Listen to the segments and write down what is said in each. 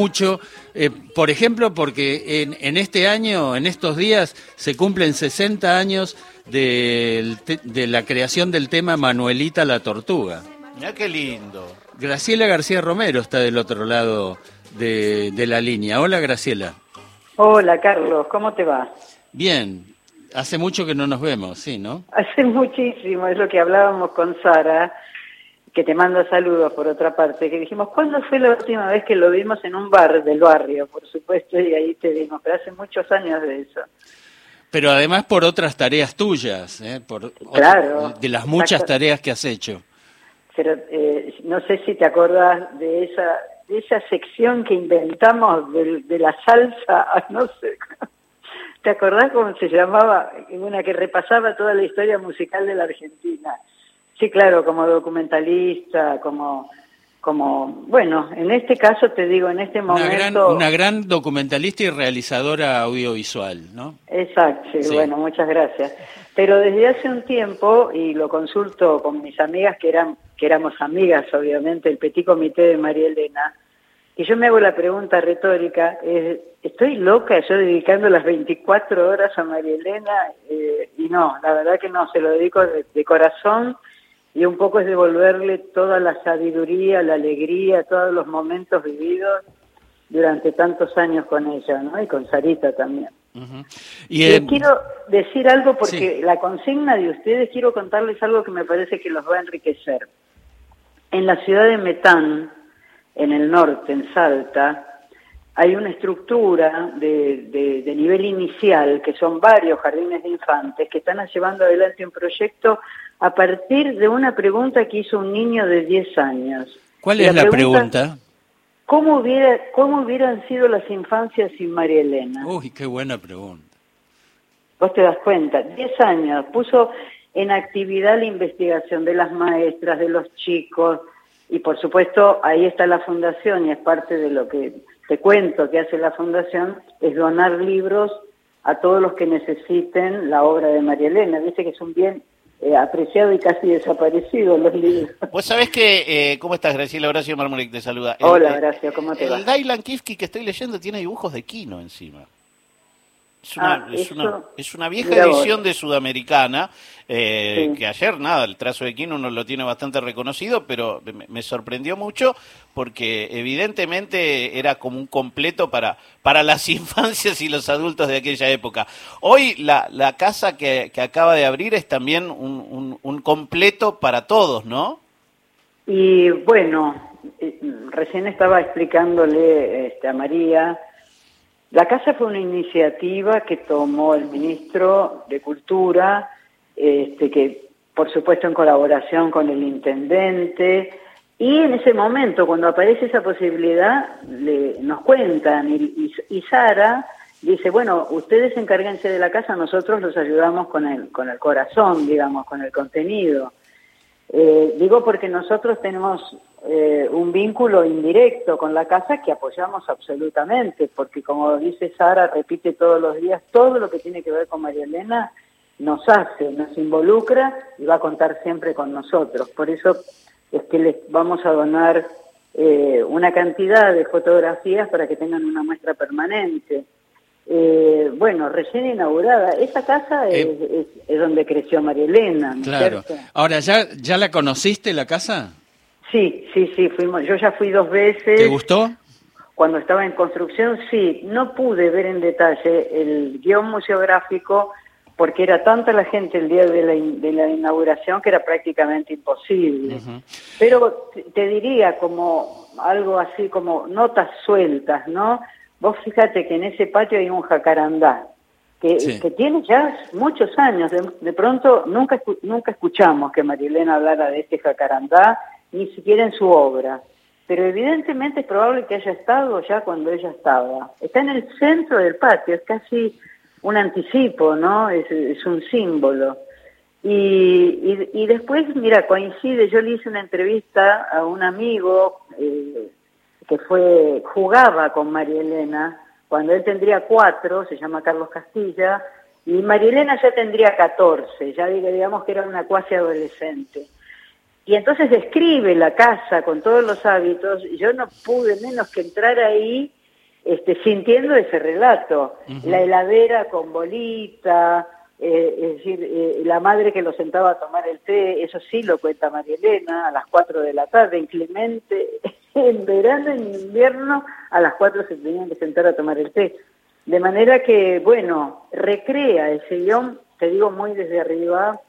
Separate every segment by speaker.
Speaker 1: mucho, eh, por ejemplo, porque en, en, este año, en estos días, se cumplen 60 años de, de la creación del tema Manuelita la Tortuga.
Speaker 2: Mira qué lindo.
Speaker 1: Graciela García Romero está del otro lado de, de la línea. Hola, Graciela.
Speaker 3: Hola, Carlos, ¿cómo te va?
Speaker 1: Bien, hace mucho que no nos vemos, sí, ¿no?
Speaker 3: Hace muchísimo, es lo que hablábamos con Sara que te mando saludos por otra parte, que dijimos, ¿cuándo fue la última vez que lo vimos en un bar del barrio? Por supuesto, y ahí te vimos, pero hace muchos años de eso.
Speaker 1: Pero además por otras tareas tuyas, ¿eh? por
Speaker 3: claro,
Speaker 1: de las muchas tareas que has hecho.
Speaker 3: Pero eh, no sé si te acordás de esa de esa sección que inventamos de, de la salsa, no sé, ¿te acordás cómo se llamaba? Una que repasaba toda la historia musical de la Argentina Sí, claro, como documentalista, como, como, bueno, en este caso te digo, en este momento...
Speaker 1: Una gran, una gran documentalista y realizadora audiovisual, ¿no?
Speaker 3: Exacto, sí, bueno, muchas gracias. Pero desde hace un tiempo, y lo consulto con mis amigas que eran que éramos amigas, obviamente, el Petit Comité de María Elena, y yo me hago la pregunta retórica, ¿estoy loca yo dedicando las 24 horas a María Elena? Eh, y no, la verdad que no, se lo dedico de corazón y un poco es devolverle toda la sabiduría, la alegría, todos los momentos vividos durante tantos años con ella, ¿no? Y con Sarita también. y, eh, quiero decir algo porque la consigna de ustedes, quiero contarles algo que me parece que los va a enriquecer. En la ciudad de Metán, en el norte, en Salta, hay una estructura de, de, nivel inicial, que son varios jardines de infantes, que están llevando adelante un proyecto a partir de una pregunta que hizo un niño de 10 años.
Speaker 1: ¿Cuál es la, pregunta,
Speaker 3: ¿cómo, hubiera, ¿Cómo hubieran sido las infancias sin María Elena?
Speaker 1: Uy, qué buena pregunta.
Speaker 3: Vos te das cuenta, 10 años, puso en actividad la investigación de las maestras, de los chicos, y por supuesto ahí está la fundación y es parte de lo que te cuento que hace la fundación, es donar libros a todos los que necesiten la obra de María Elena. Dice que es un bien eh, apreciado y casi desaparecido los libros.
Speaker 2: Vos sabés que, eh, ¿cómo estás Graciela? Horacio Marmolek te saluda.
Speaker 3: Hola Horacio, ¿cómo te
Speaker 2: el
Speaker 3: va?
Speaker 2: El Dylan Kifke que estoy leyendo tiene dibujos de Kino encima. Es una,
Speaker 3: ah,
Speaker 2: es, una, es una vieja edición de Sudamericana, eh, que ayer, nada, el trazo de Quino uno lo tiene bastante reconocido, pero me, sorprendió mucho porque evidentemente era como un completo para, para las infancias y los adultos de aquella época. Hoy la, la casa que, que acaba de abrir es también un, un, un completo para todos, ¿no?
Speaker 3: Y bueno, eh, recién estaba explicándole este, a María la casa fue una iniciativa que tomó el ministro de Cultura, este, que por supuesto en colaboración con el intendente, y en ese momento, cuando aparece esa posibilidad, le, nos cuentan, y, Sara dice, bueno, ustedes encárguense de la casa, nosotros los ayudamos con el, con el corazón, digamos, con el contenido. Eh, digo porque nosotros tenemos eh, un vínculo indirecto con la casa que apoyamos absolutamente, porque como dice Sara, repite todos los días, todo lo que tiene que ver con María Elena nos hace, nos involucra y va a contar siempre con nosotros. Por eso es que les vamos a donar eh, una cantidad de fotografías para que tengan una muestra permanente. Eh, bueno, recién inaugurada. Esa casa es, eh, donde creció María Elena.
Speaker 1: claro. Ahora, ¿ya, ¿ya la conociste la casa?
Speaker 3: Sí, sí, sí, fuimos. Yo ya fui dos veces.
Speaker 1: ¿Te gustó?
Speaker 3: Cuando estaba en construcción, sí. No pude ver en detalle el guion museográfico porque era tanta la gente el día de la, de la inauguración que era prácticamente imposible. Pero te diría como algo así como notas sueltas, ¿no? Vos fíjate que en ese patio hay un jacarandá, que, que tiene ya muchos años. De, pronto nunca, nunca escuchamos que Marilena hablara de este jacarandá, ni siquiera en su obra. Pero evidentemente es probable que haya estado ya cuando ella estaba. Está en el centro del patio, es casi un anticipo, ¿no? Es, es un símbolo. Y, y, después, mira, coincide, yo le hice una entrevista a un amigo eh, que fue jugaba con María Elena, cuando él tendría cuatro, se llama Carlos Castilla, y María Elena ya tendría catorce, ya digamos que era una cuasi adolescente. y entonces describe la casa con todos los hábitos, y yo no pude menos que entrar ahí este, sintiendo ese relato. La heladera con bolita, eh, es decir, eh, la madre que lo sentaba a tomar el té, eso sí lo cuenta María Elena, a las 4 de la tarde, inclemente, en verano, en invierno, a las 4 se tenían que sentar a tomar el té. De manera que, bueno, recrea ese guion, te digo muy desde arriba,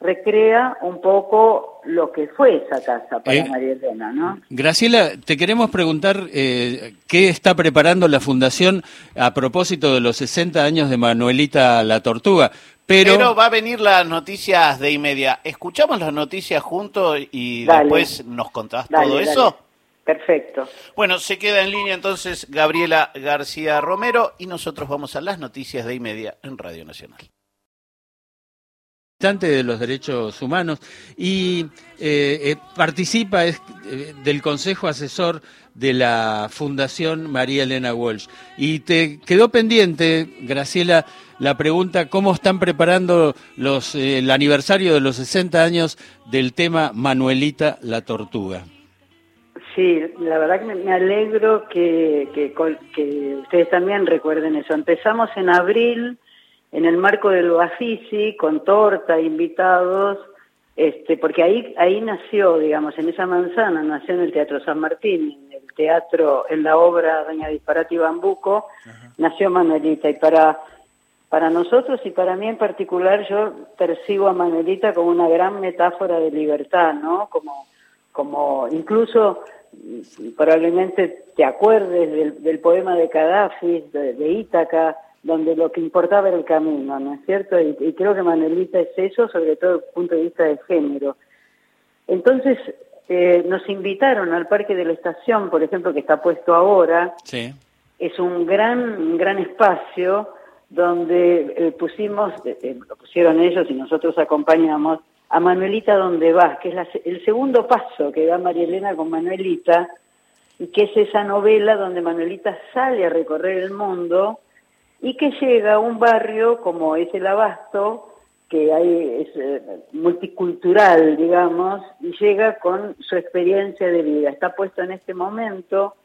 Speaker 3: recrea un poco lo que fue esa casa para eh, María Elena, ¿no?
Speaker 1: Graciela, te queremos preguntar eh, qué está preparando la Fundación a propósito de los 60 años de Manuelita la Tortuga. Pero...
Speaker 2: va a venir las noticias de y media. ¿Escuchamos las noticias juntos y después nos contás todo eso?
Speaker 3: Perfecto.
Speaker 2: Bueno, se queda en línea entonces Gabriela García Romero y nosotros vamos a las noticias de y media en Radio Nacional
Speaker 1: de los derechos humanos y eh, eh, participa eh, del Consejo Asesor de la Fundación María Elena Walsh. Y te quedó pendiente, Graciela, la pregunta, ¿cómo están preparando los, el aniversario de los 60 años del tema Manuelita la Tortuga?
Speaker 3: Sí, la verdad que me alegro que, que ustedes también recuerden eso. Empezamos en abril en el marco del Bafisi, con torta, invitados, este, porque ahí, ahí nació, digamos, en esa manzana, nació en el Teatro San Martín, en el teatro, en la obra Doña Disparate y Bambuco, nació Manuelita. Y para, para nosotros y para mí en particular, yo percibo a Manuelita como una gran metáfora de libertad, ¿no? Como, como incluso probablemente te acuerdes del, poema de Gaddafi, de, de Ítaca, donde lo que importaba era el camino, ¿no es cierto? Y, creo que Manuelita es eso, sobre todo desde el punto de vista del género. Entonces, eh, nos invitaron al Parque de la Estación, por ejemplo, que está puesto ahora. Sí. Es un gran, gran espacio donde eh, pusimos, eh, lo pusieron ellos y nosotros acompañamos, a Manuelita donde va, que es el segundo paso que da María Elena con Manuelita, y que es esa novela donde Manuelita sale a recorrer el mundo y que llega a un barrio como es el Abasto, que hay, es eh, multicultural, digamos, y llega con su experiencia de vida. Está puesto en este momento.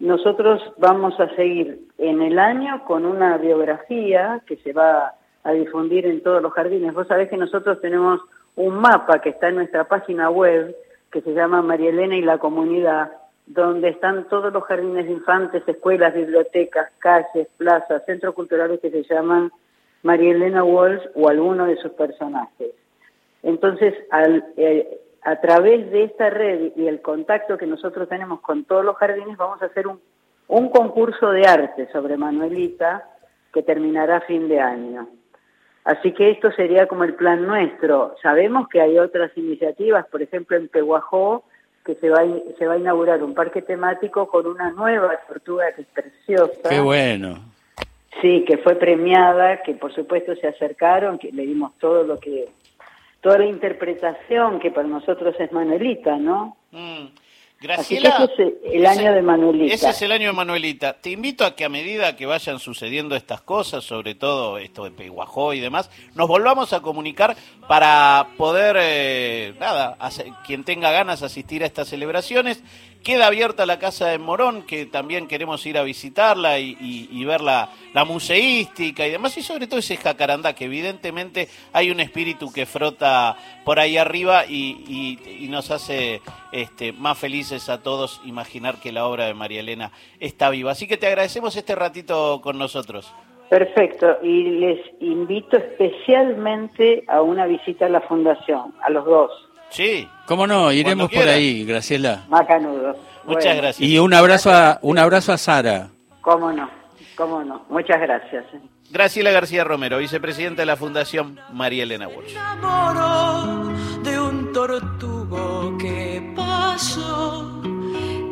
Speaker 3: Nosotros vamos a seguir en el año con una biografía que se va a difundir en todos los jardines. Vos sabés que nosotros tenemos un mapa que está en nuestra página web que se llama María Elena y la comunidad, donde están todos los jardines de infantes, escuelas, bibliotecas, calles, plazas, centros culturales que se llaman María Elena Walsh o alguno de sus personajes. Entonces, eh, a través de esta red y el contacto que nosotros tenemos con todos los jardines, vamos a hacer un, un concurso de arte sobre Manuelita que terminará a fin de año. Así que esto sería como el plan nuestro. Sabemos que hay otras iniciativas, por ejemplo en Pehuajó, que se va, a, se va a inaugurar un parque temático con una nueva tortuga que es preciosa.
Speaker 1: ¡Qué bueno!
Speaker 3: Sí, que fue premiada, que por supuesto se acercaron, que le dimos todo lo que, toda la interpretación que para nosotros es Manuelita, ¿no? Mm.
Speaker 2: Graciela,
Speaker 3: ese es el año de Manuelita.
Speaker 2: Ese es el año de Manuelita. Te invito a que a medida que vayan sucediendo estas cosas, sobre todo esto de Peguajó y demás, nos volvamos a comunicar para poder, eh, nada, quien tenga ganas asistir a estas celebraciones Queda abierta la casa de Morón, que también queremos ir a visitarla y, ver la, museística y demás, y sobre todo ese jacarandá, que evidentemente hay un espíritu que frota por ahí arriba y, nos hace este, más felices a todos imaginar que la obra de María Elena está viva. Así que te agradecemos este ratito con nosotros.
Speaker 3: Perfecto, y les invito especialmente a una visita a la Fundación, a los dos.
Speaker 2: Sí.
Speaker 1: ¿Cómo no? Iremos por ahí, Graciela.
Speaker 3: Macanudo.
Speaker 2: Muchas gracias.
Speaker 1: Y un abrazo a un abrazo a Sara.
Speaker 3: Cómo no, cómo no. Muchas gracias.
Speaker 2: Graciela García Romero, vicepresidenta de la Fundación María Elena Walsh.
Speaker 4: de un tortugo que pasó,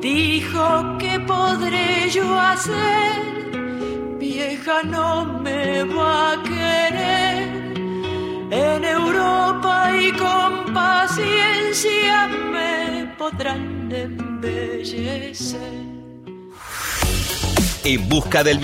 Speaker 4: dijo que podré yo hacer, vieja no me va a querer en Europa y con paciencia me podrán embellecer.
Speaker 5: En busca del